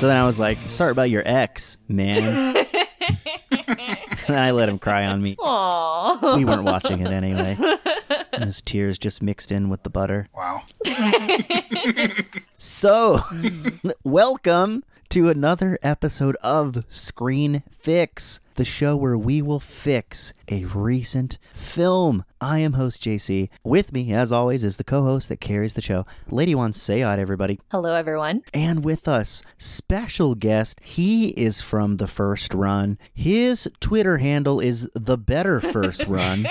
So then I was like, sorry about your ex, man. and I let him cry on me. Aww. We weren't watching it anyway. His tears just mixed in with the butter. Wow. So, welcome to another episode of Screen Fix, the show where we will fix a recent film. I am host JC. With me, as always, is the co host that carries the show, Lady One. Say hi to everybody. Hello, everyone. And with us, special guest. He is from the first run. His Twitter handle is the better first run.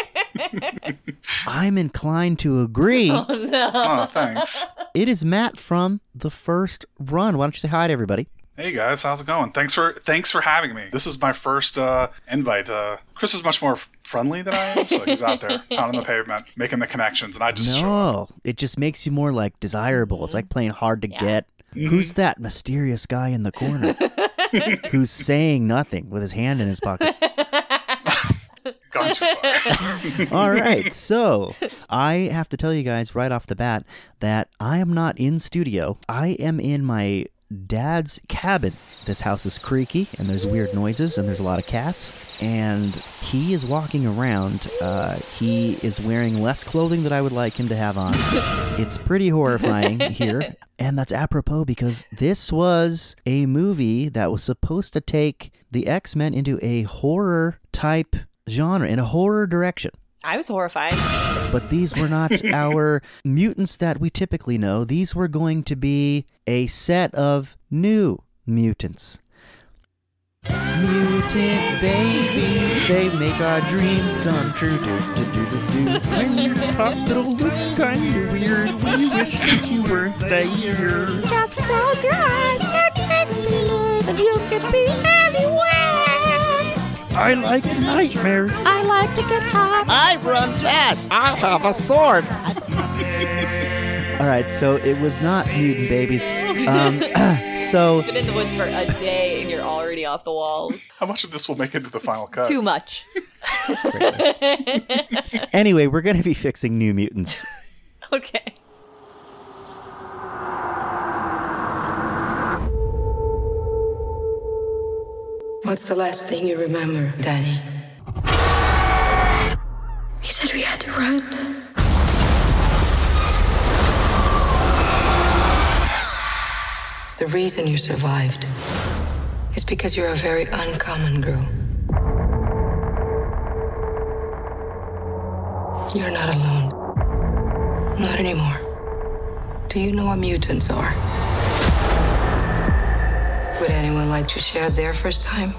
I'm inclined to agree. Oh, no. Oh, thanks. It is Matt from the first run. Why don't you say hi to everybody? Hey guys, how's it going? Thanks for thanks for having me. This is my first uh, invite. Uh, Chris is much more friendly than I am, so he's out there pounding the pavement, making the connections, and I just show up. No, it just makes you more like desirable. It's like playing hard to get. Mm-hmm. Who's that mysterious guy in the corner who's saying nothing with his hand in his pocket? Gone too far. All right, so I have to tell you guys right off the bat that I am not in studio. I am in my dad's cabin. This house is creaky and there's weird noises and there's a lot of cats. And he is walking around. Uh, he is wearing less clothing than I would like him to have on. it's pretty horrifying here. And that's apropos because this was a movie that was supposed to take the X Men into a horror type genre, in a horror direction. I was horrified. But these were not our mutants that we typically know. These were going to be a set of new mutants. Mutant babies, they make our dreams come true. Do, do, do, do, do. When your hospital looks kinda weird, we wish that you weren't there. Just close your eyes and make believe, and you can be anywhere. I like nightmares. I like to get hot. I run fast. I have a sword. All right, so it was not mutant babies. Um, so Been in the woods for a day and you're already off the walls. How much of this will make it to the final cut? Too much. anyway, we're gonna be fixing New Mutants. Okay. What's the last thing you remember, Danny? He said we had to run. The reason you survived is because you're a very uncommon girl. You're not alone. Not anymore. Do you know what mutants are? Would anyone like to share their first time?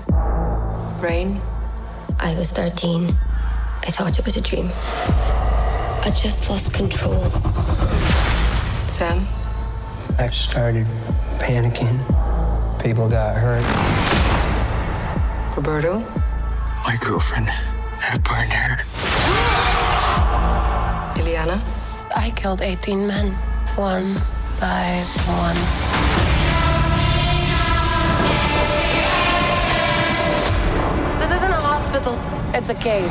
Rain? I was 13. I thought it was a dream. I just lost control. Sam? I started panicking. People got hurt. Roberto? My girlfriend had a partner. Illyana? I killed 18 men, one by one. Hospital, it's a cage.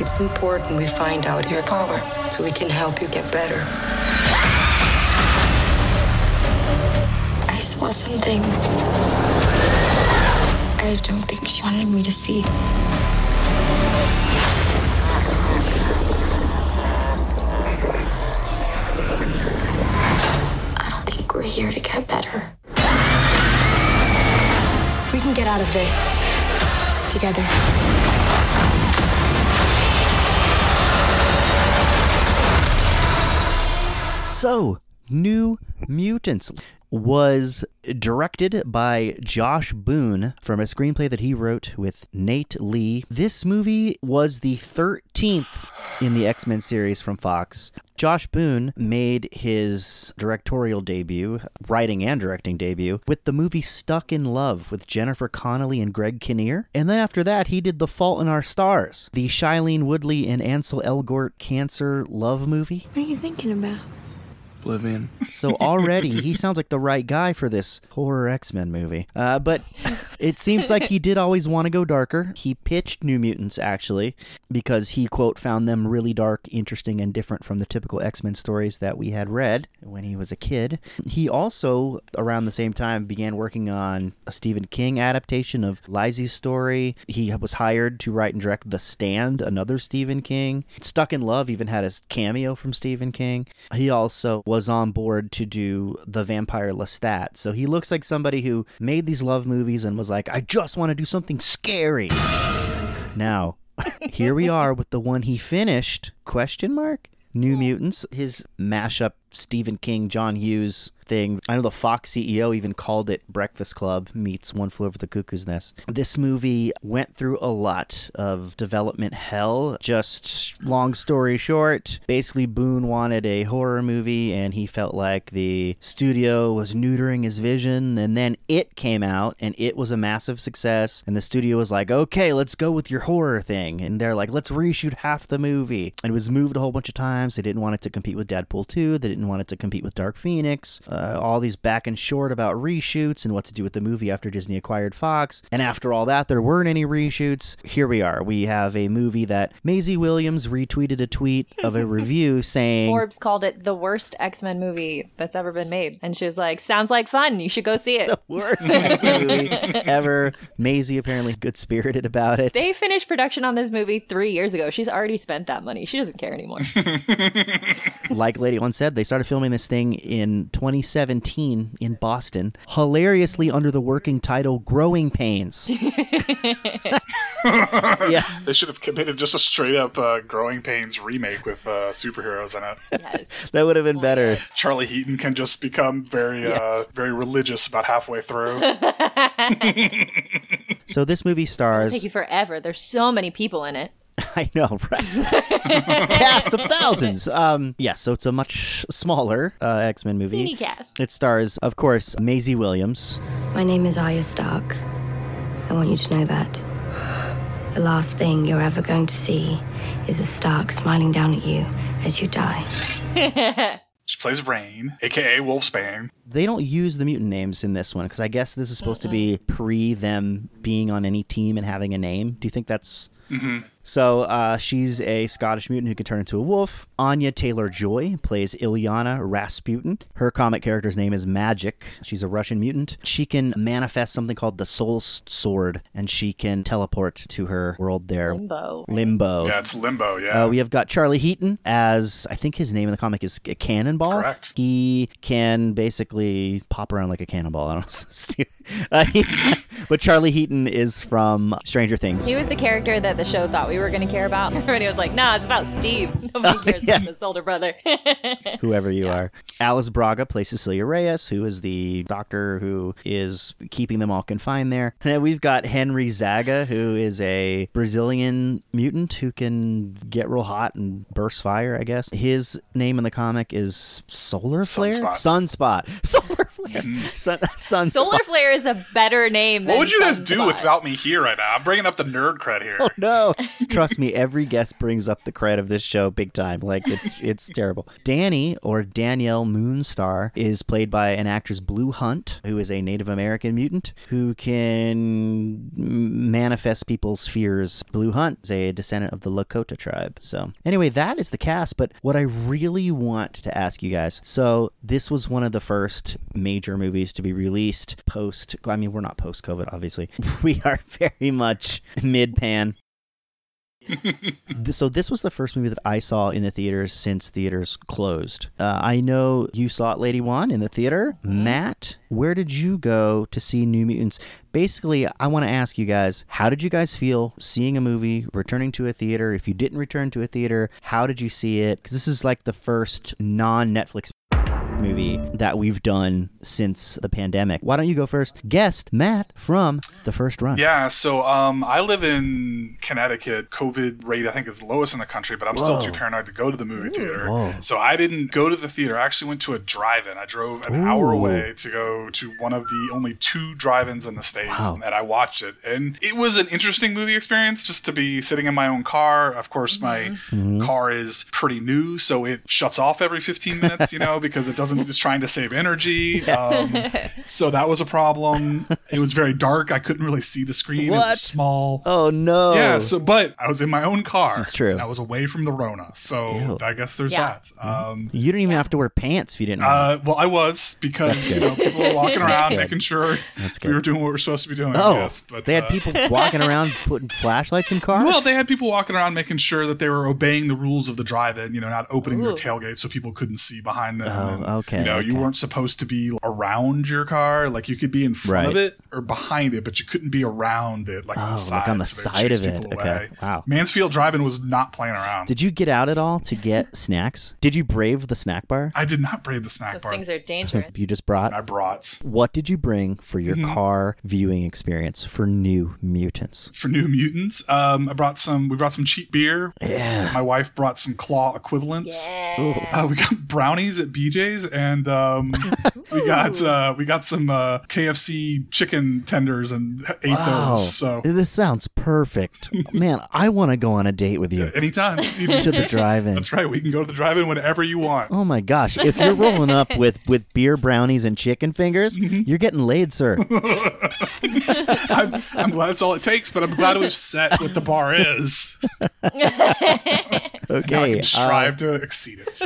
It's important we find out your power so we can help you get better. I saw something. I don't think she wanted me to see. I don't think we're here to get better. We can get out of this together. So, New Mutants was directed by Josh Boone from a screenplay that he wrote with Knate Lee. This movie was the 13th in the X Men series from Fox. Josh Boone made his directorial debut, writing and directing debut, with the movie Stuck in Love with Jennifer Connelly and Greg Kinnear. And then after that, he did The Fault in Our Stars, the Shailene Woodley and Ansel Elgort cancer love movie. What are you thinking about? Oblivion. So already he sounds like the right guy for this horror X Men movie. Uh, but It seems like he did always want to go darker. He pitched New Mutants, actually, because he, quote, found them really dark, interesting, and different from the typical X Men stories that we had read when he was a kid. He also, around the same time, began working on a Stephen King adaptation of Lisey's story. He was hired to write and direct The Stand, another Stephen King. Stuck in Love even had a cameo from Stephen King. He also was on board to do The Vampire Lestat. So he looks like somebody who made these love movies and was like, I just want to do something scary. now, here we are with the one he finished. Question mark? New Mutants, his mashup Stephen King, John Hughes thing. I know the Fox CEO even called it Breakfast Club meets One Flew Over the Cuckoo's Nest. This movie went through a lot of development hell. Just long story short, basically Boone wanted a horror movie and he felt like the studio was neutering his vision and then it came out and it was a massive success and the studio was like, "Okay, let's go with your horror thing." And they're like, "Let's reshoot half the movie." And it was moved a whole bunch of times. They didn't want it to compete with Deadpool 2. They didn't want it to compete with Dark Phoenix. Uh, all these back and short about reshoots and what to do with the movie after Disney acquired Fox. And after all that, there weren't any reshoots. Here we are. We have a movie that Maisie Williams retweeted a tweet of a review saying, Forbes called it the worst X Men movie that's ever been made. And she was like, sounds like fun. You should go see it. The worst X-Men movie ever. Maisie apparently good spirited about it. They finished production on this movie three years ago. She's already spent that money. She doesn't care anymore. like Lady One said, they started filming this thing in 2017 in Boston, hilariously under the working title "Growing Pains." yeah, They should have committed just a straight up uh, Growing Pains remake with uh, superheroes in it. yes. that would have been better. Charlie Heaton can just become very, uh, very religious about halfway through. So this movie It'll stars. take you forever. There's so many people in it. I know, right? Cast of thousands. Um, yes, so it's a much smaller uh, X Men movie. Mini cast. It stars, of course, Maisie Williams. My name is Arya Stark. I want you to know that. The last thing you're ever going to see is a Stark smiling down at you as you die. She plays Rain, aka Wolfsbane. They don't use the mutant names in this one because I guess this is supposed to be pre them being on any team and having a name. Do you think that's So uh, she's a Scottish mutant who can turn into a wolf. Anya Taylor Joy plays Illyana Rasputin. Her comic character's name is Magic. She's a Russian mutant. She can manifest something called the Soul Sword, and she can teleport to her world there. Limbo. Limbo. Yeah, it's Limbo. Yeah. Uh, we have got Charlie Heaton as I think his name in the comic is Cannonball. Correct. He can basically pop around like a cannonball. I don't know. Uh, he- but Charlie Heaton is from Stranger Things. He was the character that the show thought we were going to care about. Everybody was like, nah, it's about Steve. Nobody cares yeah. about this older brother. whoever you are. Alice Braga plays Cecilia Reyes, who is the doctor who is keeping them all confined there. And then we've got Henry Zaga, who is a Brazilian mutant who can get real hot and burst fire, I guess. His name in the comic is Solar Flare? Sunspot. Sunspot. Solar Hmm. Flare. Sun, Sunspot. Solar Flare is a better name than what would you guys do Sunspot. without me here right now? I'm bringing up the nerd cred here. Oh no! Trust me, every guest brings up the cred of this show big time. Like it's it's terrible. Danny or Danielle Moonstar is played by an actress Blu Hunt, who is a Native American mutant who can manifest people's fears. Blu Hunt is a descendant of the Lakota tribe. So anyway, that is the cast. But what I really want to ask you guys, so this was one of the first major movies to be released post. I mean, we're not post COVID, obviously. We are very much mid pan. So this was the first movie that I saw in the theaters since theaters closed. Uh, I know you saw it, Lady One, in the theater. Matt, where did you go to see New Mutants? Basically, I want to ask you guys, how did you guys feel seeing a movie, returning to a theater? If you didn't return to a theater, how did you see it? Because this is like the first non-Netflix movie that we've done since the pandemic. Why don't you go first? Guest Matt from the first run. Yeah, so um, I live in Connecticut. COVID rate, I think, is lowest in the country, but I'm still too paranoid to go to the movie theater. Whoa. So I didn't go to the theater. I actually went to a drive-in. I drove an hour away to go to one of the only two drive-ins in the states, Wow. and I watched it. And it was an interesting movie experience just to be sitting in my own car. Of course, my car is pretty new, so it shuts off every 15 minutes, you know, because it doesn't doesn't is trying to save energy. Um, so that was a problem. It was very dark. I couldn't really see the screen. It was small. Oh no. Yeah, so but I was in my own car. That's true. and I was away from the Rona, so Ew. I guess there's Yeah. that. Um, you didn't even have to wear pants if you didn't. uh, well, I was because you know people were walking around making sure we were doing what we are supposed to be doing. oh, yes, but they had uh, people walking around putting flashlights in cars. Well, they had people walking around making sure that they were obeying the rules of the drive-in. You know, not opening their tailgate so people couldn't see behind them. Oh, and, okay, You know, you weren't supposed to be around your car. Like you could be in front of it or behind it, but you couldn't be around it, like Oh, on the like side. on the so side chase of it. people Okay. away. Wow. Mansfield Drive-in was not playing around. Did you get out at all to get snacks? Did you brave the snack bar? I did not brave the snack Those bar. things are dangerous. You just brought. I brought What did you bring for your Mm-hmm. car viewing experience for New Mutants? for New Mutants. Um, I brought some. We brought some cheap beer. Yeah. My wife brought some claw equivalents. Yeah. Uh, we got brownies at BJ's, and um, we got uh, we got some uh, KFC chicken tenders, and ate Wow. those. So This sounds perfect. Man, I want to go on a date with you anytime to the drive-in. That's right. We can go to the drive-in whenever you want. Oh my gosh! If you're rolling up with with beer brownies and chicken fingers, Mm-hmm. you're getting laid, sir. I'm, I'm glad it's all it takes, but I'm glad we've set what the bar is. I Okay. can uh, strive to exceed it.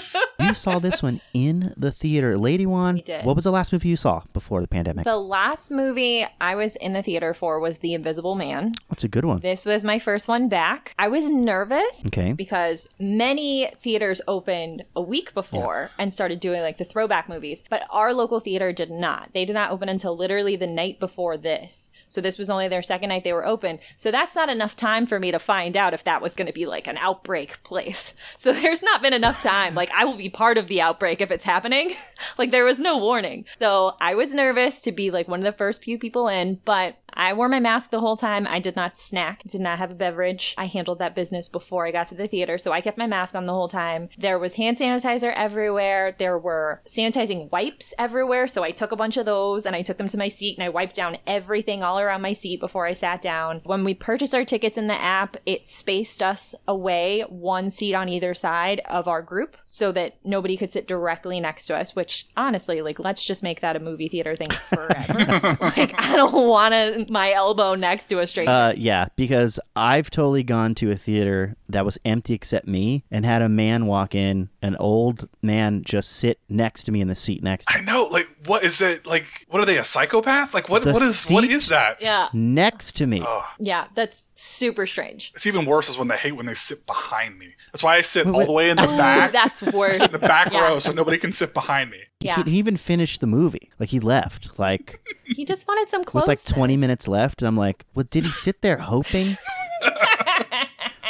Saw this one in the theater, Lady One. did. What was the last movie you saw before the pandemic? The last movie I was in the theater for was The Invisible Man. What's a good one? This was my first one back. I was nervous Okay. because many theaters opened a week before and started doing like the throwback movies, but our local theater did not. They did not open until literally the night before this. So this was only their second night they were open. So that's not enough time for me to find out if that was going to be like an outbreak place. So there's not been enough time. Like I will be part of the outbreak if it's happening. like there was no warning. So I was nervous to be like one of the first few people in, but I wore my mask the whole time. I did not snack, did not have a beverage. I handled that business before I got to the theater, so I kept my mask on the whole time. There was hand sanitizer everywhere. There were sanitizing wipes everywhere, so I took a bunch of those and I took them to my seat and I wiped down everything all around my seat before I sat down. When we purchased our tickets in the app, it spaced us away one seat on either side of our group so that nobody could sit directly next to us, which honestly, like, let's just make that a movie theater thing forever. like, I don't want to my elbow next to a stranger. Uh, yeah, because I've totally gone to a theater that was empty except me and had a man walk in, an old man just sit next to me in the seat next to I know. Like, what is it? Like, what are they? A psychopath? Like, what? The What is? What that? yeah. next to me. Oh. Yeah. That's super strange. It's even worse is when they hate when they sit behind me. That's why I sit all wait. the way in the Ooh, back. that's worse. sit in the back Yeah. row so nobody can sit behind me. Yeah. He didn't even finished the movie. Like he left, like He just wanted some with clothes. like 20 minutes left, and I'm like, well, did he sit there hoping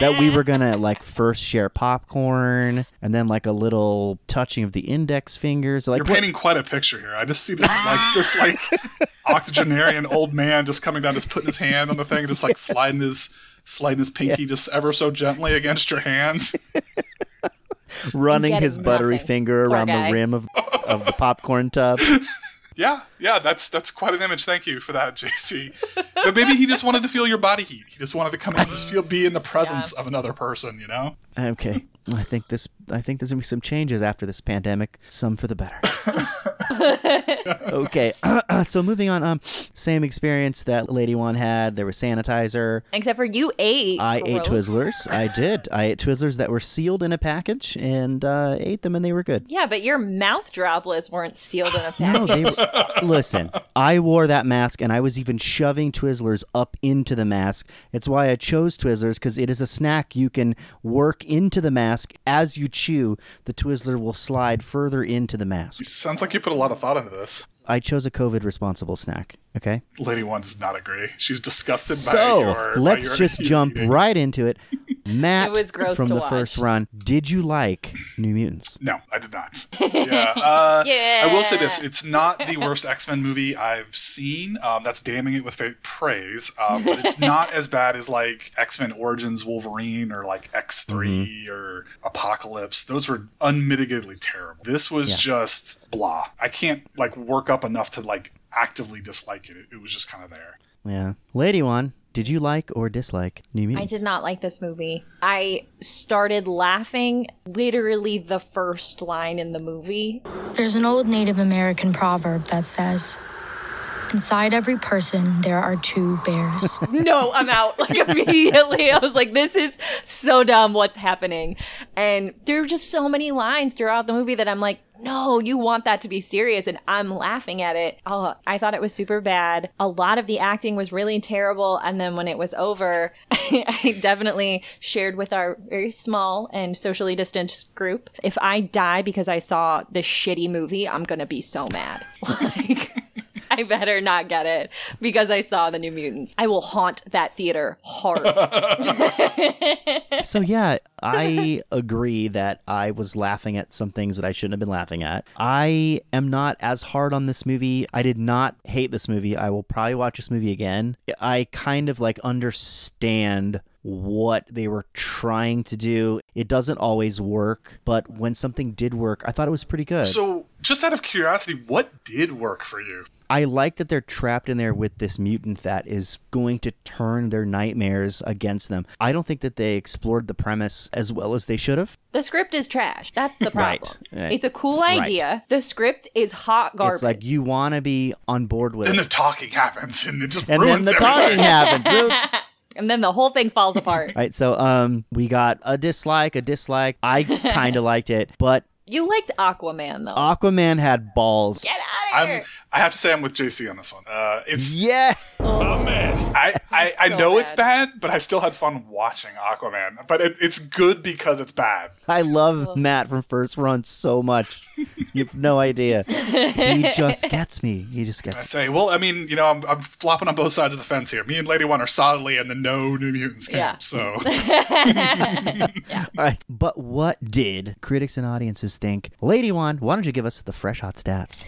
that we were gonna like first share popcorn and then like a little touching of the index fingers? Like, You're what- painting quite a picture here. I just see this like this like octogenarian old man just coming down, just putting his hand on the thing, just like sliding his sliding his pinky just ever so gently against your hand. running his buttery nothing. finger Poor around guy. the rim of of the popcorn tub. Yeah, yeah, that's that's quite an image. Thank you for that, JC. But maybe he just wanted to feel your body heat. He just wanted to come in and just feel be in the presence of another person, you know? Okay, I think this. I think there's gonna be some changes after this pandemic. Some for the better. okay, so moving on. Um, same experience that Lady One had. There was sanitizer. Except for you ate. I ate Twizzlers. I did. I ate Twizzlers that were sealed in a package and uh, ate them, and they were good. Yeah, but your mouth droplets weren't sealed in a package. No, they were, listen. I wore that mask, and I was even shoving Twizzlers up into the mask. It's why I chose Twizzlers because it is a snack you can work into the mask as you chew. The Twizzler will slide further into the mask. Sounds like you put a lot of thought into this. I chose a COVID responsible snack. Okay, Lady One does not agree. She's disgusted by so your. by let's your just jump eating. right into it. Matt, It was gross from the watch. first run, did you like New Mutants? No, I did not. Yeah, uh, Yeah. I will say this: it's not the worst X Men movie I've seen. Um, that's damning it with fa- praise. Um, but it's not as bad as like X Men Origins Wolverine or like X 3 or Apocalypse. Those were unmitigatedly terrible. This was Yeah. just blah. I can't like work up enough to like actively dislike it. It, it was just kind of there. Yeah, Lady One, Did you like or dislike New Mutants? I did not like this movie. I started laughing literally the first line in the movie. There's an old Native American proverb that says, Inside every person, there are two bears. no, I'm out like immediately. I was like, this is so dumb. What's happening? And there were just so many lines throughout the movie that I'm like, no, you want that to be serious, and I'm laughing at it. Oh, I thought it was super bad. A lot of the acting was really terrible, and then when it was over, I definitely shared with our very small and socially distanced group. If I die because I saw this shitty movie, I'm gonna be so mad. Like. I better not get it because I saw the New Mutants. I will haunt that theater hard. So yeah, I agree that I was laughing at some things that I shouldn't have been laughing at. I am not as hard on this movie. I did not hate this movie. I will probably watch this movie again. I kind of like understand what they were trying to do. It doesn't always work, but when something did work, I thought it was pretty good. So, just out of curiosity, what did work for you? I like that they're trapped in there with this mutant that is going to turn their nightmares against them. I don't think that they explored the premise as well as they should have. the script is trash. That's the Right, problem. right. It's a cool Right. idea. The script is hot garbage. It's like you want to be on board with Then it. the talking happens, and it just and then the everything. talking happens. So- and then the whole thing falls apart. right, so um, we got a dislike, a dislike. I kind of liked it, but You liked Aquaman though. Aquaman had balls. Get out of here. I'm, I have to say, I'm with JC on this one. Uh, it's Yeah, Oh. I, I, I So know it's bad. bad, but I still had fun watching Aquaman. But it, it's good because it's bad. I love Matt from First Run so much. You have no idea. He just gets me. He just I gets me. I say, well, I mean, you know, I'm, I'm flopping on both sides of the fence here. Me and Lady One are solidly in the no New Mutants camp. Yeah. So All right, but what did critics and audiences think? Lady One, why don't you give us the fresh hot stats?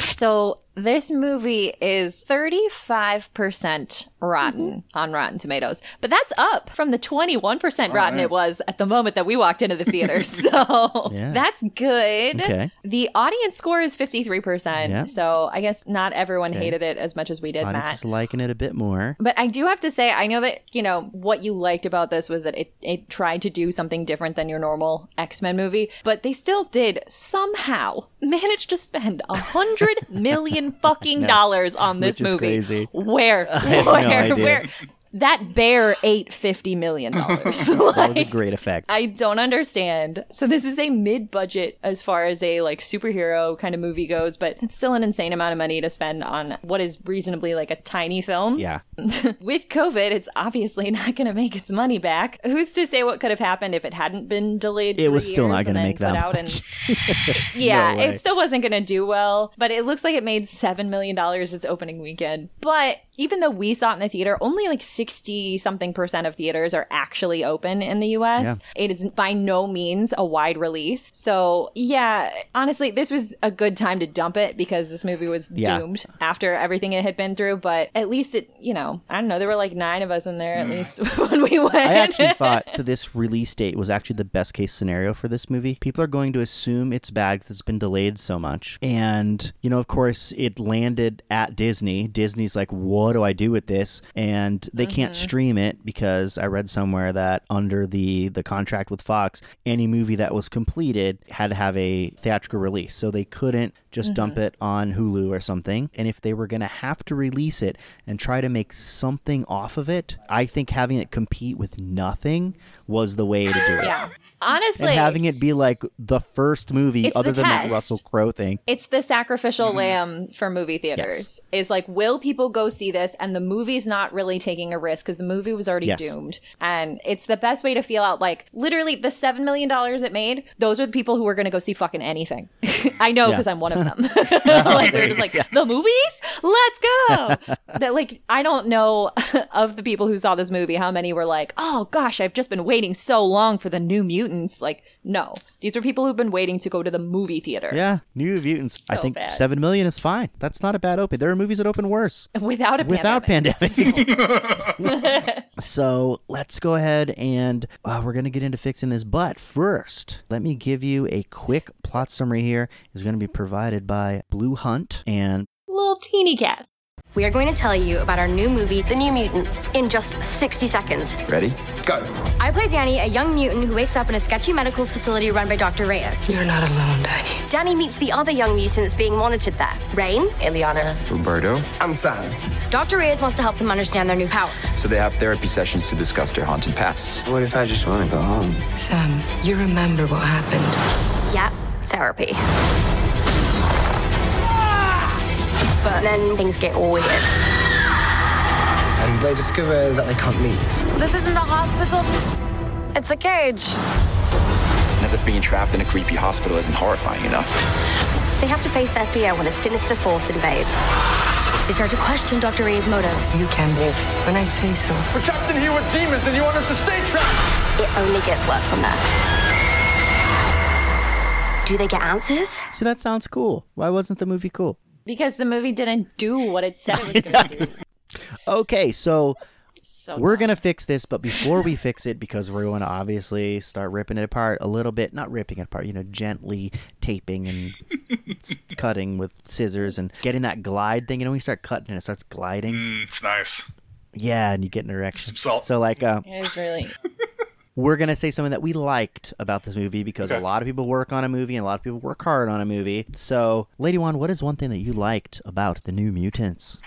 So this movie is 35% rotten mm-hmm. on Rotten Tomatoes, but that's up from the 21% rotten it was at the moment that we walked into the theater. So Yeah. that's good. Okay. The audience score is 53%. Yeah. So I guess not everyone Okay. hated it as much as we did, Audience Matt. is liking it a bit more. But I do have to say, I know that, you know, what you liked about this was that it, it tried to do something different than your normal X Men movie, but they still did somehow manage to spend a hundred million fucking dollars on this movie. crazy. Where? have no where? That bear ate fifty million dollars. That was a great effect. I don't understand. So this is a mid-budget as far as a like superhero kind of movie goes, but it's still an insane amount of money to spend on what is reasonably like a tiny film. Yeah. With COVID, it's obviously not going to make its money back. Who's to say what could have happened if it hadn't been delayed? It was still not gonna make that out much. And, yeah, way. it still wasn't going to do well. But it looks like it made seven million dollars its opening weekend. But even though we saw it in the theater, only like sixty something percent of theaters are actually open in the U.S. Yeah. It is by no means a wide release. So yeah, honestly, this was a good time to dump it because this movie was Yeah. doomed after everything it had been through. But at least it, you know, I don't know, there were like nine of us in there at least when we went. Mm. I actually thought that this release date was actually the best case scenario for this movie. People are going to assume it's bad because it's been delayed so much. And, you know, of course, it landed at Disney. Disney's like, what do I do with this? And they can't mm-hmm. stream it because I read somewhere that under the, the contract with Fox, any movie that was completed had to have a theatrical release. So they couldn't just dump mm-hmm. it on Hulu or something. And if they were going to have to release it and try to make something off of it, I think having it compete with nothing was the way to do it. yeah. Honestly, And having it be like the first movie other the than that. Russell Crowe thing. It's the sacrificial mm-hmm. lamb for movie theaters. Is like, will people go see this? And the movie's not really taking a risk because the movie was already Yes. doomed. And it's the best way to feel out like literally the $7 million it made, those are the people who are going to go see fucking anything. I know Yeah. because I'm one of them. like, oh, they're just like, the movies? Let's go. that, like, I don't know of the people who saw this movie how many were like, oh gosh, I've just been waiting so long for the new mutants. Like, no. These are people who've been waiting to go to the movie theater. Yeah, New Mutants. I think bad. seven million is fine. That's not a bad open. There are movies that open worse Without a without pandemic. pandemics. so let's go ahead and uh, we're gonna get into fixing this. But first, let me give you a quick plot summary. Here is going to be provided by Blu Hunt and little teeny cast. We are going to tell you about our new movie, The New Mutants, in just 60 seconds. Ready? Go. I play Danny, a young mutant who wakes up in a sketchy medical facility run by Dr. Reyes. You're not alone, Danny. Danny meets the other young mutants being monitored there Rain, Illyana. Roberto. I'm Sam. Dr. Reyes wants to help them understand their new powers. So they have therapy sessions to discuss their haunted pasts. What if I just want to go home? Sam, you remember what happened. Yep, therapy. But then things get all weird. And they discover that they can't leave. This isn't a hospital. It's a cage. As if being trapped in a creepy hospital isn't horrifying enough. They have to face their fear when a sinister force invades. They start to question Dr. Reyes' motives. You can live when I say so. We're trapped in here with demons and you want us to stay trapped! It only gets worse from there. Do they get answers? So that sounds cool. Why wasn't the movie cool? Because the movie didn't do what it said it was going to do. Okay, so So we're gonna fix this, but before we fix it, because we're going to obviously start ripping it apart a little bit, not ripping it apart, you know, gently taping and cutting with scissors and getting that glide thing. You know, when you start cutting and it starts gliding. Mm, it's nice. Yeah, and you get an erection. Some salt. So like, uh, It is really. we're gonna say something that we liked about this movie because a lot of people work on a movie and a lot of people work hard on a movie. So, Lady One, what is one thing that you liked about the New Mutants?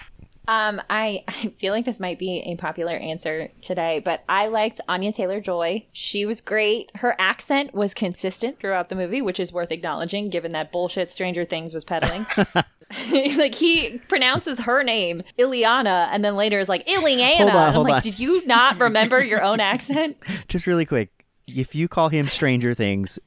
Um, I, I feel like this might be a popular answer today, but I liked Anya Taylor Joy. She was great. Her accent was consistent throughout the movie, which is worth acknowledging given that bullshit Stranger Things was peddling. like he pronounces her name Iliana, and then later is like Ileana. Hold on, and I'm like, on. did you not remember your own accent? Just really quick, if you call him Stranger Things,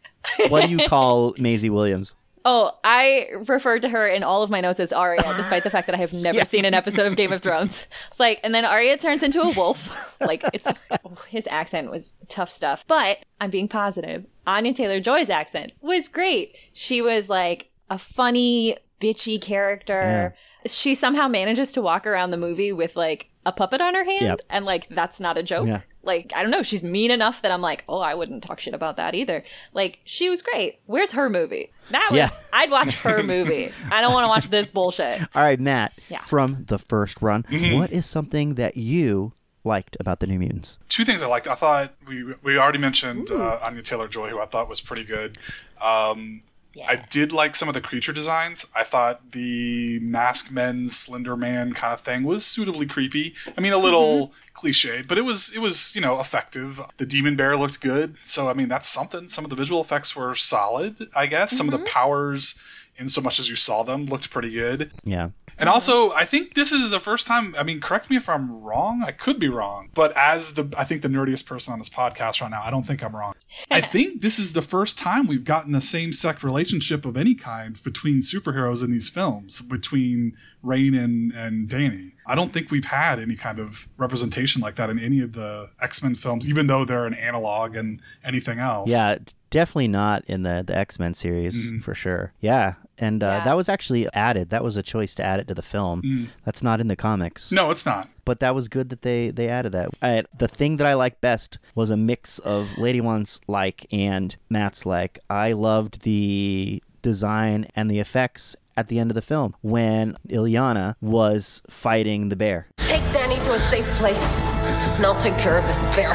what do you call Maisie Williams? Oh, I referred to her in all of my notes as Arya, despite the fact that I have never seen an episode of Game of Thrones. It's like, and then Arya turns into a wolf. like, it's oh, his accent was tough stuff. But I'm being positive. Anya Taylor Joy's accent was great. She was like a funny, bitchy character. She somehow manages to walk around the movie with like a puppet on her hand, Yep. and like that's not a joke. Yeah. Like, I don't know, she's mean enough that I'm like, oh, I wouldn't talk shit about that either. Like, she was great. Where's her movie? That was, Yeah. I'd watch her movie. I don't want to watch this bullshit. All right, Matt, Yeah. from the first run, what is something that you liked about the New Mutants? Two things I liked. I thought we we already mentioned uh, Anya Taylor Joy, who I thought was pretty good. Um, I did like some of the creature designs. I thought the mask men, Slender Man kind of thing was suitably creepy. I mean, a little mm-hmm. cliched, but it was it was you know effective. The demon bear looked good, so I mean that's something. Some of the visual effects were solid, I guess. Some of the mm-hmm. powers, in so much as you saw them, looked pretty good. Yeah. And also, I think this is the first time. I mean, correct me if I'm wrong. I could be wrong, but as the I think the nerdiest person on this podcast right now, I don't think I'm wrong. I think this is the first time we've gotten a same-sex relationship of any kind between superheroes in these films, between Rain and and Danny. I don't think we've had any kind of representation like that in any of the X-Men films, even though they're an analog and anything else. Yeah, definitely not in the, the X Men series for sure. Yeah. And uh, Yeah. that was actually added. That was a choice to add it to the film. That's not in the comics. No, it's not. but that was good that they they added that. I, the thing that I liked best was a mix of Lady One's like and Matt's like. I loved the design and the effects at the end of the film when Illyana was fighting the bear. Take Danny to a safe place, and I'll take care of this bear.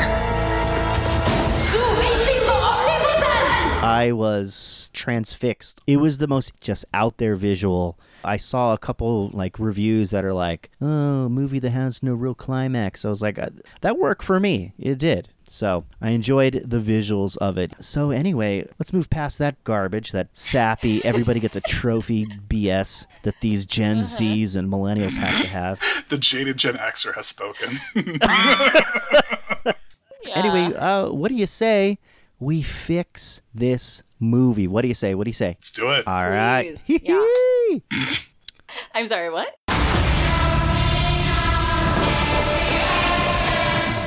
I was transfixed. It was the most just out there visual. I saw a couple like reviews that are like, "Oh, movie that has no real climax." I was like, uh, "That worked for me. It did." So I enjoyed the visuals of it. So anyway, let's move past that garbage, that sappy, everybody gets a trophy BS that these Gen Zs and millennials have to have. The jaded Gen Xer has spoken. Anyway, uh, what do you say we fix this movie? What do you say? What do you say? Let's do it. All right. Please. Yeah. I'm sorry, what?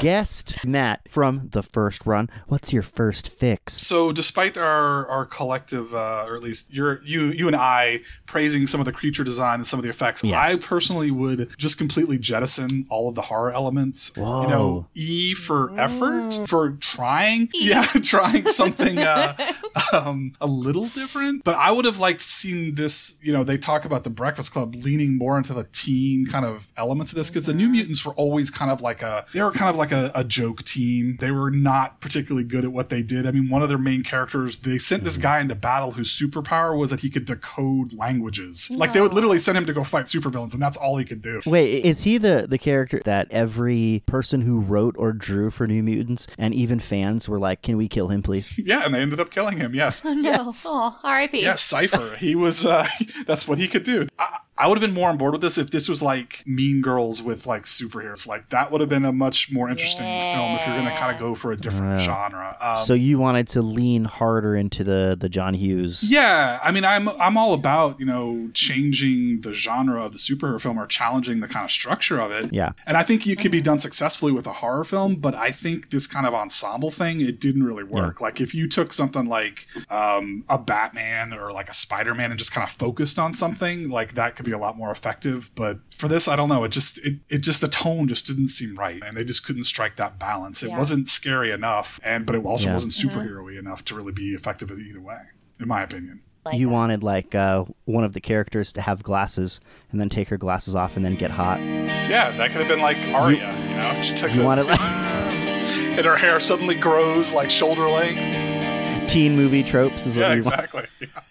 Guest, Matt, from the first run. What's your first fix? So, despite our our collective, uh, or at least your you you and I praising some of the creature design and some of the effects, Yes. I personally would just completely jettison all of the horror elements. Whoa. You know, E for effort for trying, yeah, trying something uh, um, a little different. But I would have liked seen this. You know, they talk about the Breakfast Club leaning more into the teen kind of elements of this because the New Mutants were always kind of like a they were kind of like a, a joke team. They were not particularly good at what they did. I mean, one of their main characters, they sent this guy into battle whose superpower was that he could decode languages. Like they would literally send him to go fight supervillains, and that's all he could do. Wait, is he the the character that every person who wrote or drew for New Mutants and even fans were like, "Can we kill him, please?" Yeah, and they ended up killing him. Yes. No. Oh, R.I.P. Yeah, Cypher. He was. Uh, that's what he could do. I, I would have been more on board with this if this was like Mean Girls with like superheroes. Like that would have been a much more interesting film if you're going to kind of go for a different Yeah. genre. Um, so you wanted to lean harder into the the John Hughes. yeah, I mean, I'm I'm all about you know changing the genre of the superhero film or challenging the kind of structure of it. Yeah. and I think it could be done successfully with a horror film, but I think this kind of ensemble thing it didn't really work. Like if you took something like um, a Batman or like a Spider Man and just kind of focused on something, like that could be a lot more effective. But for this, I don't know. It just it, it just the tone just didn't seem right, and they just couldn't strike that balance. It Yeah. wasn't scary enough, and but it also Yeah. wasn't superhero-y enough to really be effective either way, in my opinion. you wanted like uh, one of the characters to have glasses and then take her glasses off and then get hot. Yeah, that could have been like Arya. You, know, she takes You a, wanted like and her hair suddenly grows like shoulder length. teen movie tropes is what Yeah, you want. exactly.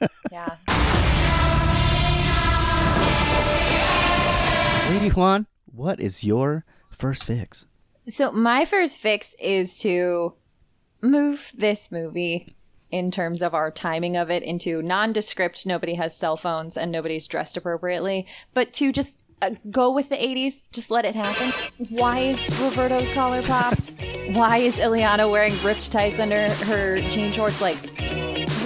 Yeah. Yeah. Lady One, what is your first fix? So my first fix is to move this movie in terms of our timing of it into nondescript. Nobody has cell phones and nobody's dressed appropriately, but to just uh, go with the 80s. Just let it happen. Why is Roberto's collar popped? Why is Illyana wearing ripped tights under her jean shorts? Like,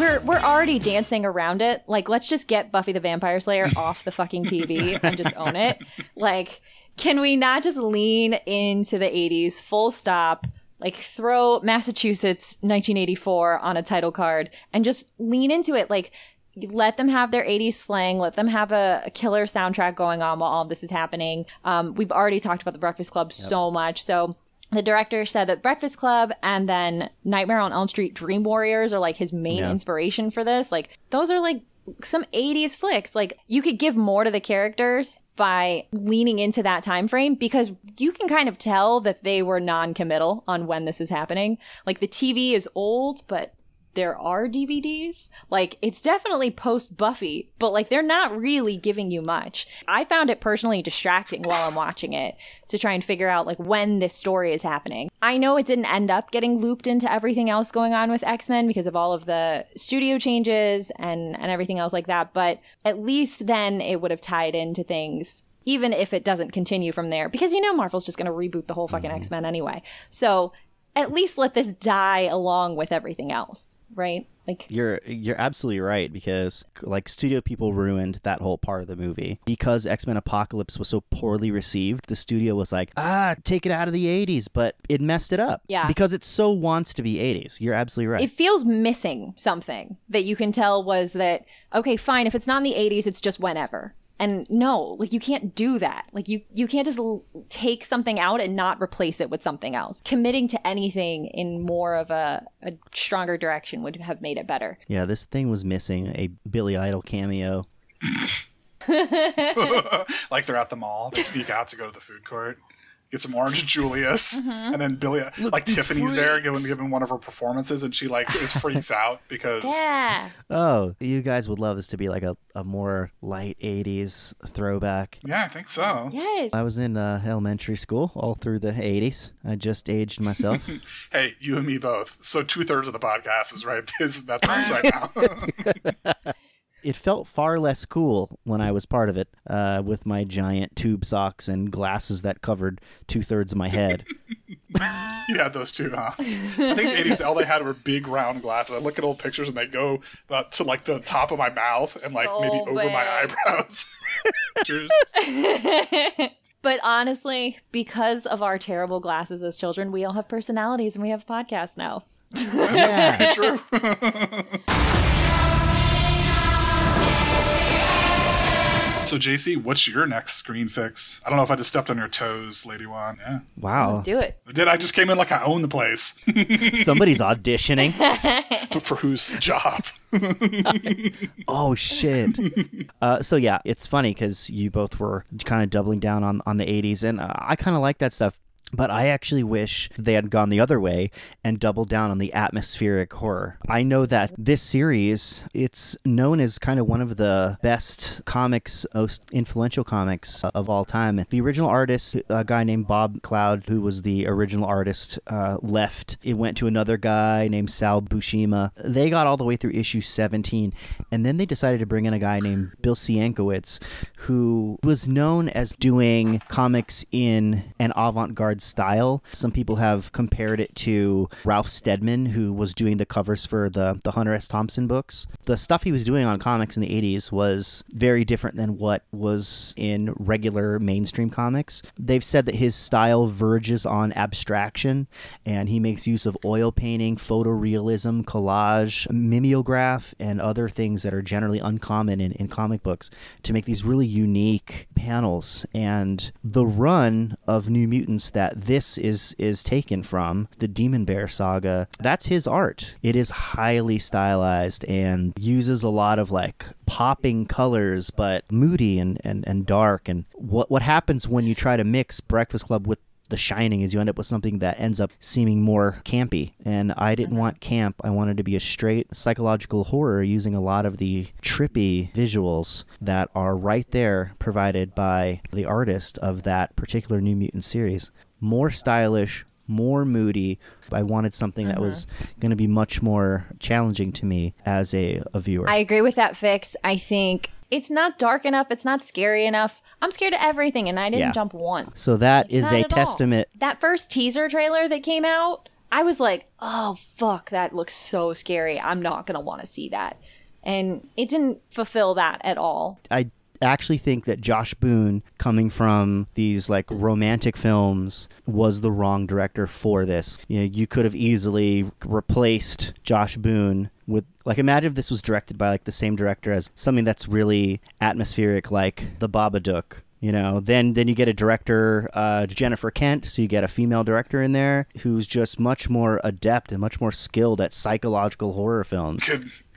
we're we're already dancing around it. Like, let's just get Buffy the Vampire Slayer off the fucking TV and just own it. Like, can we not just lean into the 80s full stop? Like throw Massachusetts 1984 on a title card and just lean into it. Like let them have their 80s slang. Let them have a, a killer soundtrack going on while all of this is happening. Um, we've already talked about the Breakfast Club so much. So the director said that Breakfast Club and then Nightmare on Elm Street Dream Warriors are like his main Yeah. inspiration for this. Like those are like some 80s flicks. Like you could give more to the characters by leaning into that time frame because you can kind of tell that they were non-committal on when this is happening. Like the TV is old, but there are DVDs. Like it's definitely post Buffy, but like they're not really giving you much. I found it personally distracting while I'm watching it to try and figure out like when this story is happening. I know it didn't end up getting looped into everything else going on with X-Men because of all of the studio changes and and everything else like that, but at least then it would have tied into things even if it doesn't continue from there because you know Marvel's just going to reboot the whole fucking mm-hmm. X-Men anyway. So at least let this die along with everything else, right? Like You're you're absolutely right because like studio people ruined that whole part of the movie because X Men Apocalypse was so poorly received. The studio was like, ah, take it out of the '80s, but it messed it up. Yeah. because it so wants to be '80s. You're absolutely right. it feels missing something that you can tell was that okay, fine, if it's not in the 80s, it's just whenever. And no, like you can't do that. Like you you can't just l- take something out and not replace it with something else. Committing to anything in more of a, a stronger direction would have made it better. yeah, this thing was missing a Billy Idol cameo. like they're at the mall. They sneak out to go to the food court, get some orange Julius, and then Billy, like these Tiffany's there giving, freaks. giving one of her performances, and she like is freaks out because Yeah. Oh, you guys would love this to be like a, a more light '80s throwback. yeah, I think so. Yes. I was in uh, elementary school all through the '80s. I just aged myself. Hey, you and me both. So two thirds of the podcast is right. Is that's us right now. It felt far less cool when I was part of it, uh, with my giant tube socks and glasses that covered two thirds of my head. you had those two, huh? I think eighties all they had were big round glasses. I look at old pictures and they go uh, to like the top of my mouth and like maybe So over my eyebrows. But honestly, because of our terrible glasses as children, we all have personalities and we have podcasts now. Yeah. True. so, JC, what's your next screen fix? I don't know if I just stepped on your toes, Lady One. Yeah. Wow. Do it. I did. I just came in like I own the place. Somebody's auditioning. for whose job? Oh shit. uh, so yeah, it's funny because you both were kind of doubling down on on the '80s, and uh, I kind of like that stuff. But I actually wish they had gone the other way and doubled down on the atmospheric horror. I know that this series, it's known as kind of one of the best comics, most influential comics of all time. The original artist, a guy named Bob McLeod, who was the original artist, uh, left. It went to another guy named Sal Buscema. They got all the way through issue 17, and then they decided to bring in a guy named Bill Sienkiewicz, who was known as doing comics in an avant-garde style. Some people have compared it to Ralph Steadman, who was doing the covers for the the Hunter S. Thompson books. The stuff he was doing on comics in the 80s was very different than what was in regular mainstream comics. They've said that his style verges on abstraction, and he makes use of oil painting, photorealism, collage, mimeograph, and other things that are generally uncommon in, in comic books to make these really unique panels. And the run of New Mutants that this is is taken from, the Demon Bear saga, that's his art. It is highly stylized and uses a lot of like popping colors, but moody and, and, and dark. And what what happens when you try to mix Breakfast Club with the Shining is you end up with something that ends up seeming more campy. And I didn't want camp. I wanted to be a straight psychological horror using a lot of the trippy visuals that are right there provided by the artist of that particular New Mutant series. More stylish, more moody. I wanted something that was uh-huh. going to be much more challenging to me as a, a viewer. I agree with that fix. I think it's not dark enough. It's not scary enough. I'm scared of everything, and I didn't Yeah. jump once. so that is Not a at all. testament. That first teaser trailer that came out, I was like, oh, fuck, that looks so scary. I'm not going to want to see that. And it didn't fulfill that at all. I actually think that Josh Boone, coming from these like romantic films, was the wrong director for this. You know, you could have easily replaced Josh Boone with like imagine if this was directed by like the same director as something that's really atmospheric, like The Babadook. You know, then then you get a director, uh, Jennifer Kent, so you get a female director in there who's just much more adept and much more skilled at psychological horror films.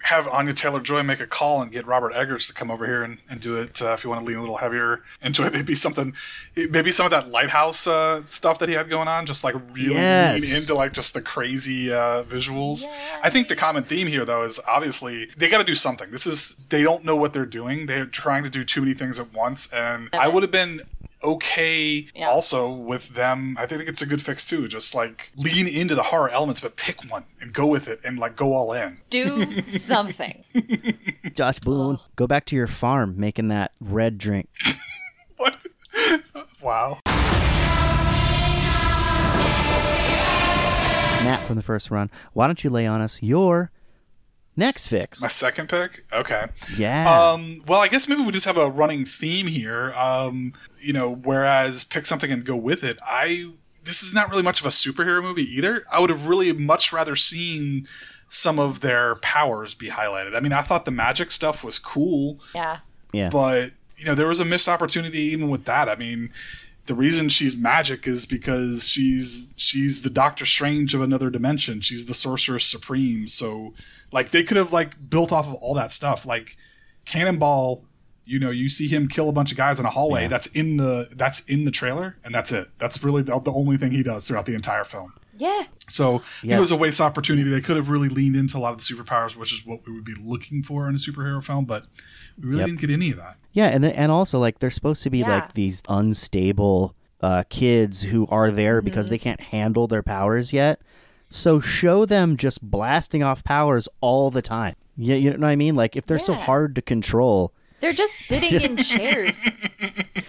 Could have Anya Taylor Joy make a call and get Robert Eggers to come over here and, and do it uh, if you want to lean a little heavier into it. Maybe something, maybe some of that lighthouse uh, stuff that he had going on, just like really Yes. lean into like just the crazy uh, visuals. I think the common theme here though is obviously they got to do something. This is they don't know what they're doing. They're trying to do too many things at once, and I would have been okay Yeah. also with them i think it's a good fix too just like lean into the horror elements but pick one and go with it and like go all in Do something. Josh Boone, go back to your farm making that red drink. what wow Matt from the first run. Why don't you lay on us your next fix? my second pick okay Yeah. Um, well, I guess maybe we just have a running theme here. Um, you know, whereas pick something and go with it. I this is not really much of a superhero movie either. I would have really much rather seen some of their powers be highlighted. I mean, I thought the magic stuff was cool, Yeah. yeah. but you know, there was a missed opportunity even with that. I mean, the reason she's magic is because she's she's the Doctor Strange of another dimension. She's the Sorceress Supreme. So, like, they could have like built off of all that stuff. Like, Cannonball, you know, you see him kill a bunch of guys in a hallway. Yeah. That's in the that's in the trailer, and that's it. That's really the, the only thing he does throughout the entire film. Yeah. So Yeah. it was a waste opportunity. They could have really leaned into a lot of the superpowers, which is what we would be looking for in a superhero film, but we really Yep. didn't get any of that. Yeah, and then, and also like they're supposed to be Yeah. like these unstable uh, kids who are there because they can't handle their powers yet. So show them just blasting off powers all the time. Yeah, you know what I mean? Like if they're so hard to control, They're just sitting in chairs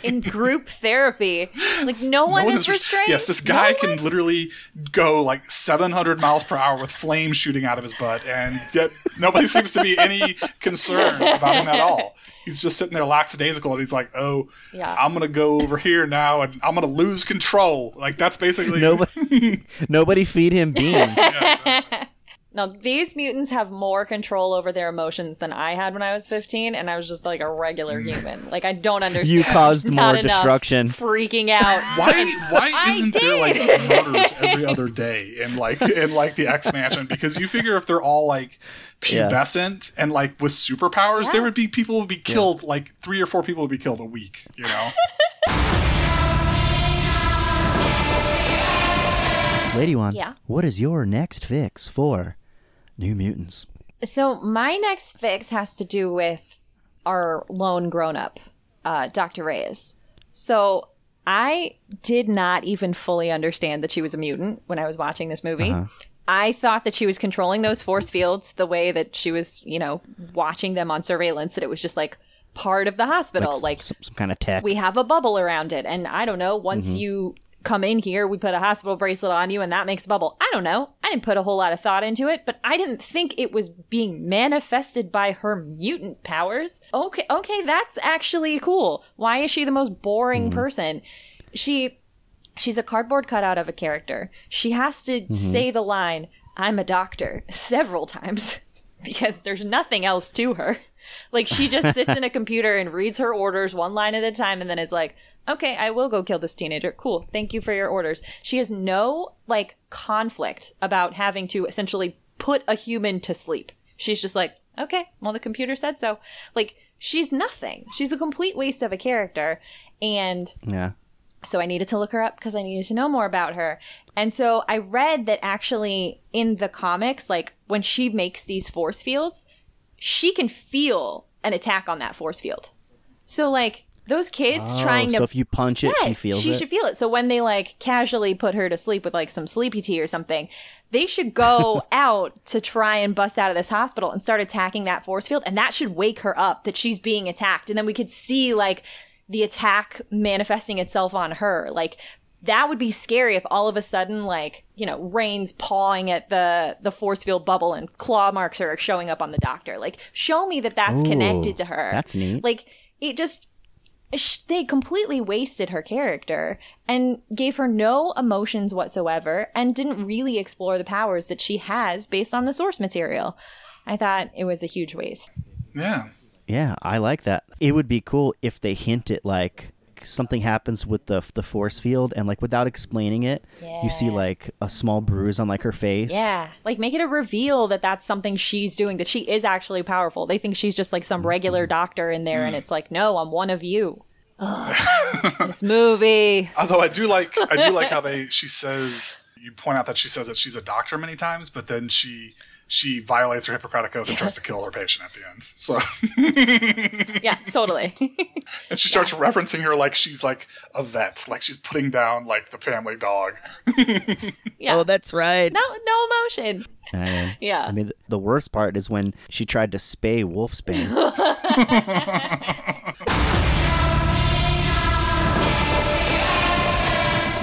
in group therapy. Like no No one, one is is restrained. Yes, this guy No can one- literally go like 700 miles per hour with flames shooting out of his butt, and yet nobody seems to be any concern about him at all. He's just sitting there lackadaisical, and he's like, "Oh, Yeah. I'm gonna go over here now, and I'm gonna lose control." Like that's basically Nobody, nobody feed him beans. Now, these mutants have more control over their emotions than I had when I was 15, and I was just like a regular mm. human. Like, I don't understand. You caused Not more destruction. Freaking out. Why? Why I isn't there like did. murders every other day in like in like the X Mansion? Because you figure if they're all like Yeah. pubescent and like with superpowers, Yeah. there would be people would be killed. Like three or four people would be killed a week. You know? Lady One, Yeah. what is your next fix for New Mutants? So, my next fix has to do with our lone grown up, uh, Dr. Reyes. So, I did not even fully understand that she was a mutant when I was watching this movie. I thought that she was controlling those force fields the way that she was, you know, watching them on surveillance, that it was just like part of the hospital. s- Like, some, some kind of tech. we have a bubble around it. And I don't know, once you come in here, we put a hospital bracelet on you and that makes a bubble. I don't know. I didn't put a whole lot of thought into it, but I didn't think it was being manifested by her mutant powers. Okay, okay, that's actually cool. Why is she the most boring mm-hmm. person? She she's a cardboard cutout of a character. She has to mm-hmm. say the line, I'm a doctor, several times because there's nothing else to her. Like she just sits in a computer and reads her orders one line at a time and then is like, okay, I will go kill this teenager. Cool. Thank you for your orders. She has no like conflict about having to essentially put a human to sleep. She's just like, okay, well, the computer said so. Like, she's nothing. She's a complete waste of a character. And yeah. So I needed to look her up because I needed to know more about her. And so I read that actually in the comics, like when she makes these force fields, she can feel an attack on that force field. So like those kids Oh, trying to so if you punch it, she feels she it. should feel it. So when they like casually put her to sleep with like some sleepy tea or something, they should go out to try and bust out of this hospital and start attacking that force field, and that should wake her up that she's being attacked, and then we could see like the attack manifesting itself on her, like. That would be scary if all of a sudden, like you know, Rahne's pawing at the the force field bubble and claw marks are showing up on the doctor. Like, show me that that's Ooh, connected to her. that's neat. Like, it just sh- they completely wasted her character and gave her no emotions whatsoever and didn't really explore the powers that she has based on the source material. I thought it was a huge waste. Yeah. Yeah, I like that. It would be cool if they hint it like something happens with the the force field and like without explaining it, you see like a small bruise on like her face. Yeah, like make it a reveal that that's something she's doing, that she is actually powerful. They think she's just like some regular mm-hmm. doctor in there, and mm. it's like, no, I'm one of you. This movie. Although I do like I do like how they she says you point out that she says that she's a doctor many times, but then she she violates her Hippocratic oath and tries to kill her patient at the end. So Yeah, totally. and she starts referencing her like she's like a vet, like she's putting down like the family dog. yeah. Oh, that's right. no, no emotion. Uh, Yeah. I mean, the worst part is when she tried to spay Wolfsbane.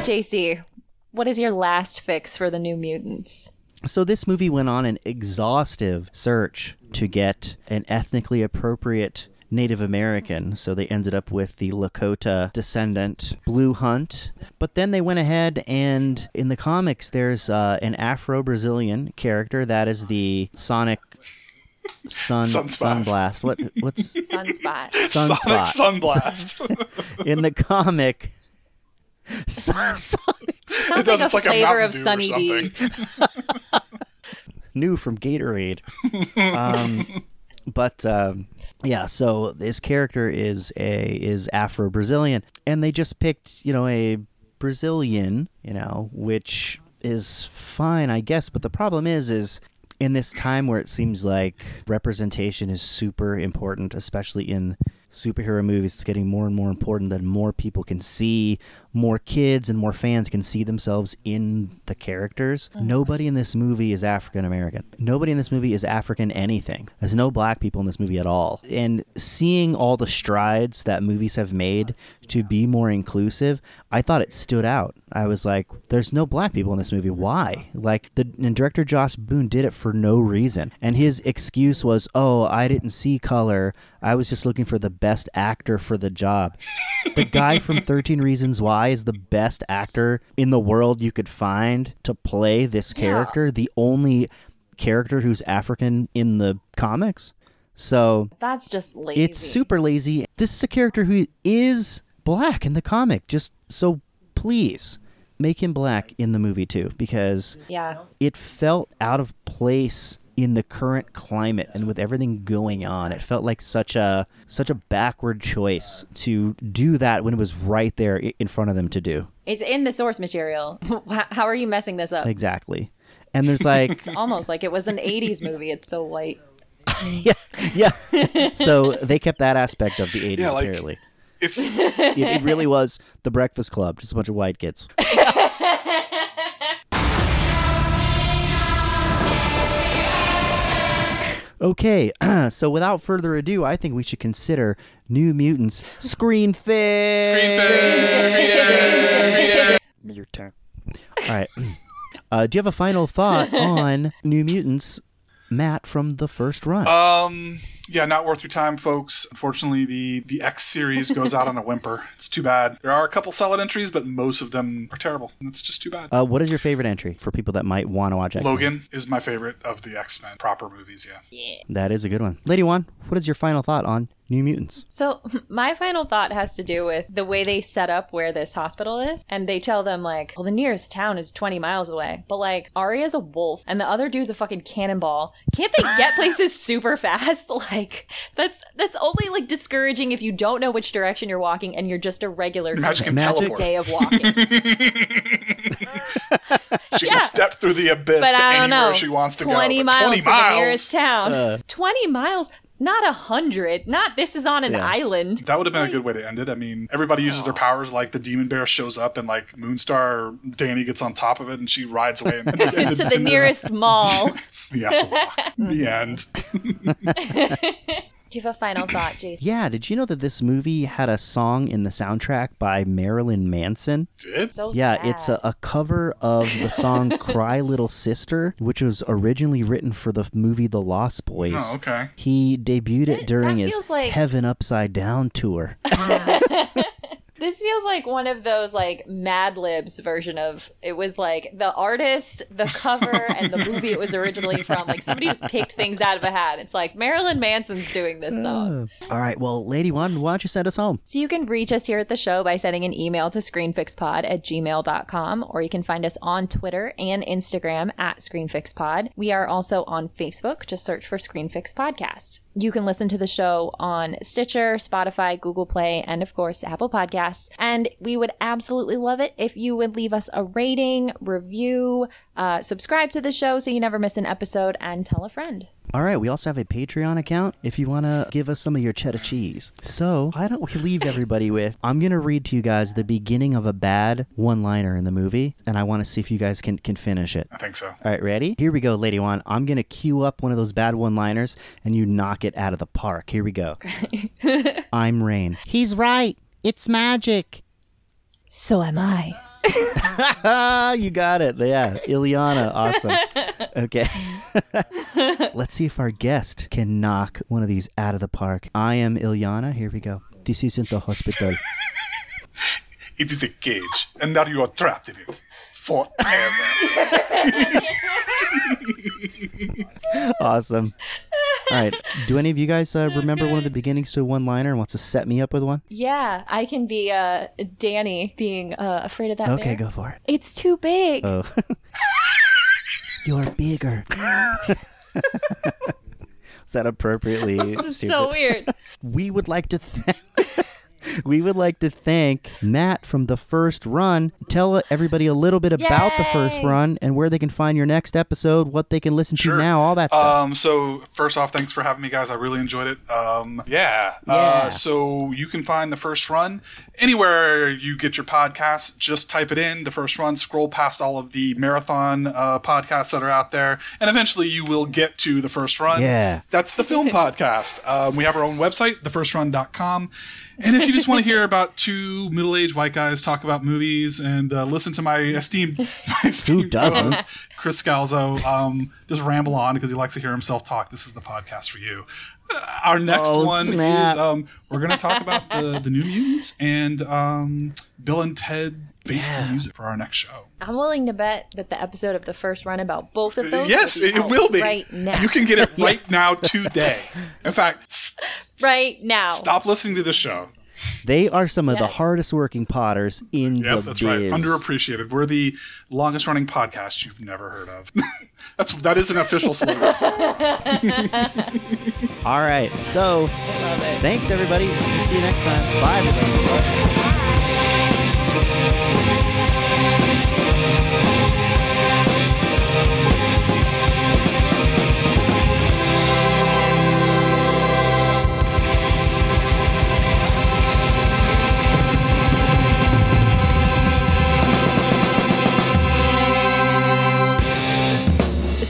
JC, what is your last fix for the New Mutants? So this movie went on an exhaustive search to get an ethnically appropriate Native American. So they ended up with the Lakota descendant Blu Hunt. But then they went ahead and in the comics there's uh, an Afro-Brazilian character that is the Sonic Sun Sunspot. Sunblast. What what's Sunspot. Sonic Sunspot? Sunblast. in the comic Sun- Sonic Sounds does, like a it's like flavor Mountain of Sunny D. new from Gatorade. um, but um, yeah, so this character is a is Afro Brazilian, and they just picked you know a Brazilian, you know, which is fine, I guess. But the problem is, is in this time where it seems like representation is super important, especially in superhero movies is getting more and more important that more people can see, more kids and more fans can see themselves in the characters. Mm-hmm. Nobody in this movie is African American. Nobody in this movie is African anything. There's no black people in this movie at all. And seeing all the strides that movies have made to be more inclusive, I thought it stood out. I was like, there's no black people in this movie. Why? Like, the and director Josh Boone did it for no reason. And his excuse was, oh, I didn't see color. I was just looking for the best actor for the job. the guy from 13 Reasons Why is the best actor in the world you could find to play this character, the only character who's African in the comics. So That's just lazy. it's super lazy. This is a character who is black in the comic. Just so please make him black in the movie too, because Yeah. it felt out of place in the current climate and with everything going on. It felt like such a such a backward choice to do that when it was right there in front of them to do. It's in the source material. How are you messing this up? Exactly. And there's like It's almost like it was an 80s movie. It's so white. yeah, yeah. so they kept that aspect of the 80s Yeah, like- apparently. It's It, it really was the Breakfast Club, just a bunch of white kids. Okay, so without further ado, I think we should consider New Mutants Screen Fit. Screen Fit, Screen Fit, Screen Fit. Your turn. All right. Uh, do you have a final thought on New Mutants, Matt, from the first run? Um, yeah, not worth your time, folks. Unfortunately, the the X series goes out on a whimper. It's too bad. There are a couple solid entries, but most of them are terrible, and it's just too bad. uh, what is your favorite entry for people that might want to watch X-Men? Logan is my favorite of the X Men proper movies. Yeah. That is a good one. Lady One, what is your final thought on New Mutants? So, my final thought has to do with the way they set up where this hospital is. And they tell them, like, well, the nearest town is 20 miles away. But, like, Arya's a wolf and the other dude's a fucking cannonball. Can't they get places super fast? Like, that's that's only, like, discouraging if you don't know which direction you're walking and you're just a regular Magic can Magic. teleport. day of walking. She Yeah. can step through the abyss but to I don't anywhere know. she wants to 20 go. But miles 20 to the miles. nearest town. Uh. 20 miles? Not a hundred. Not this is on an Yeah. island. That would have been a good way to end it. I mean, everybody uses their powers. Like the demon bear shows up, and like Moonstar, Dani gets on top of it, and she rides away. And, and, to the nearest mall. the The end. Do you have a final thought, Jason? Yeah, did you know that this movie had a song in the soundtrack by Marilyn Manson? Did So Yeah, sad. it's a, a cover of the song Cry Little Sister, which was originally written for the movie The Lost Boys. Oh, okay. He debuted it during his like- Heaven Upside Down tour. This feels like one of those like Mad Libs version of it was like the artist, the cover, and the movie it was originally from. Like somebody just picked things out of a hat. It's like Marilyn Manson's doing this song. All right, well, Lady One, why don't you send us home? So you can reach us here at the show by sending an email to screenfixpod at gmail.com, or you can find us on Twitter and Instagram at screenfixpod. We are also on Facebook. Just search for Screenfix Podcast. You can listen to the show on Stitcher, Spotify, Google Play, and of course, Apple Podcasts. And we would absolutely love it if you would leave us a rating, review, uh, subscribe to the show so you never miss an episode, and tell a friend. All right, we also have a Patreon account if you want to give us some of your cheddar cheese. So, why don't we leave everybody with I'm going to read to you guys the beginning of a bad one liner in the movie, and I want to see if you guys can, can finish it. I think so. All right, ready? Here we go, Lady One. I'm going to cue up one of those bad one liners, and you knock it out of the park. Here we go. I'm Rahne. He's right. It's magic. So am I. You got it. Yeah, Illyana. Awesome. Okay. Let's see if our guest can knock one of these out of the park. I am Illyana. Here we go. This isn't the hospital. It is a cage, and now you are trapped in it forever. awesome. All right. Do any of you guys uh, remember one of the beginnings to a one liner and wants to set me up with one? Yeah, I can be uh, Dani being uh, afraid of that Okay, bear. go for it. It's too big. Oh. You're bigger. Is that appropriately this is stupid? so weird. we would like to thank we would like to thank Matt from the first run. Tell everybody a little bit about the first run and where they can find your next episode, what they can listen Sure. to now, all that stuff. Um, so first off, thanks for having me, guys. I really enjoyed it. Um, yeah. Yeah. Uh, so you can find the first run anywhere you get your podcasts. Just type it in, the first run. Scroll past all of the marathon uh, podcasts that are out there, and eventually you will get to the first run. Yeah. That's the film podcast. Um, we have our own website, thefirstrun.com. And if you just want to hear about two middle-aged white guys talk about movies and uh, listen to my esteemed, my esteemed doesn't? co-host, Chris Scalzo, um, just ramble on because he likes to hear himself talk. This is the podcast for you. Uh, our next Oh, one snap. is um, we're going to talk about the, the New Mutants and um, Bill and Ted face the music for our next show. I'm willing to bet that the episode of the first run about both of those. yes, will be it, it will be. right now. You can get it right now today. In fact, s- right now. stop listening to the show. they are some of the hardest working potters in Yeah, the that's biz. right. Underappreciated. We're the longest running podcast you've never heard of. that's that is an official slogan. All right. So, thanks everybody. See you next time. Bye everybody.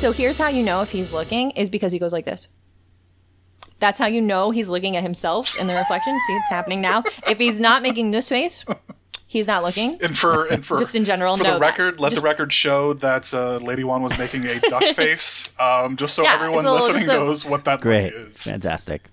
So here's how you know if he's looking is because he goes like this. That's how you know he's looking at himself in the reflection. See, it's happening now. If he's not making this face, he's not looking. And for and for Just in general, for know the that. record, let Just- the record show that uh, Lady One was making a duck face, um, just so Yeah, everyone it's little- listening just a- knows what that Great. look is. Fantastic.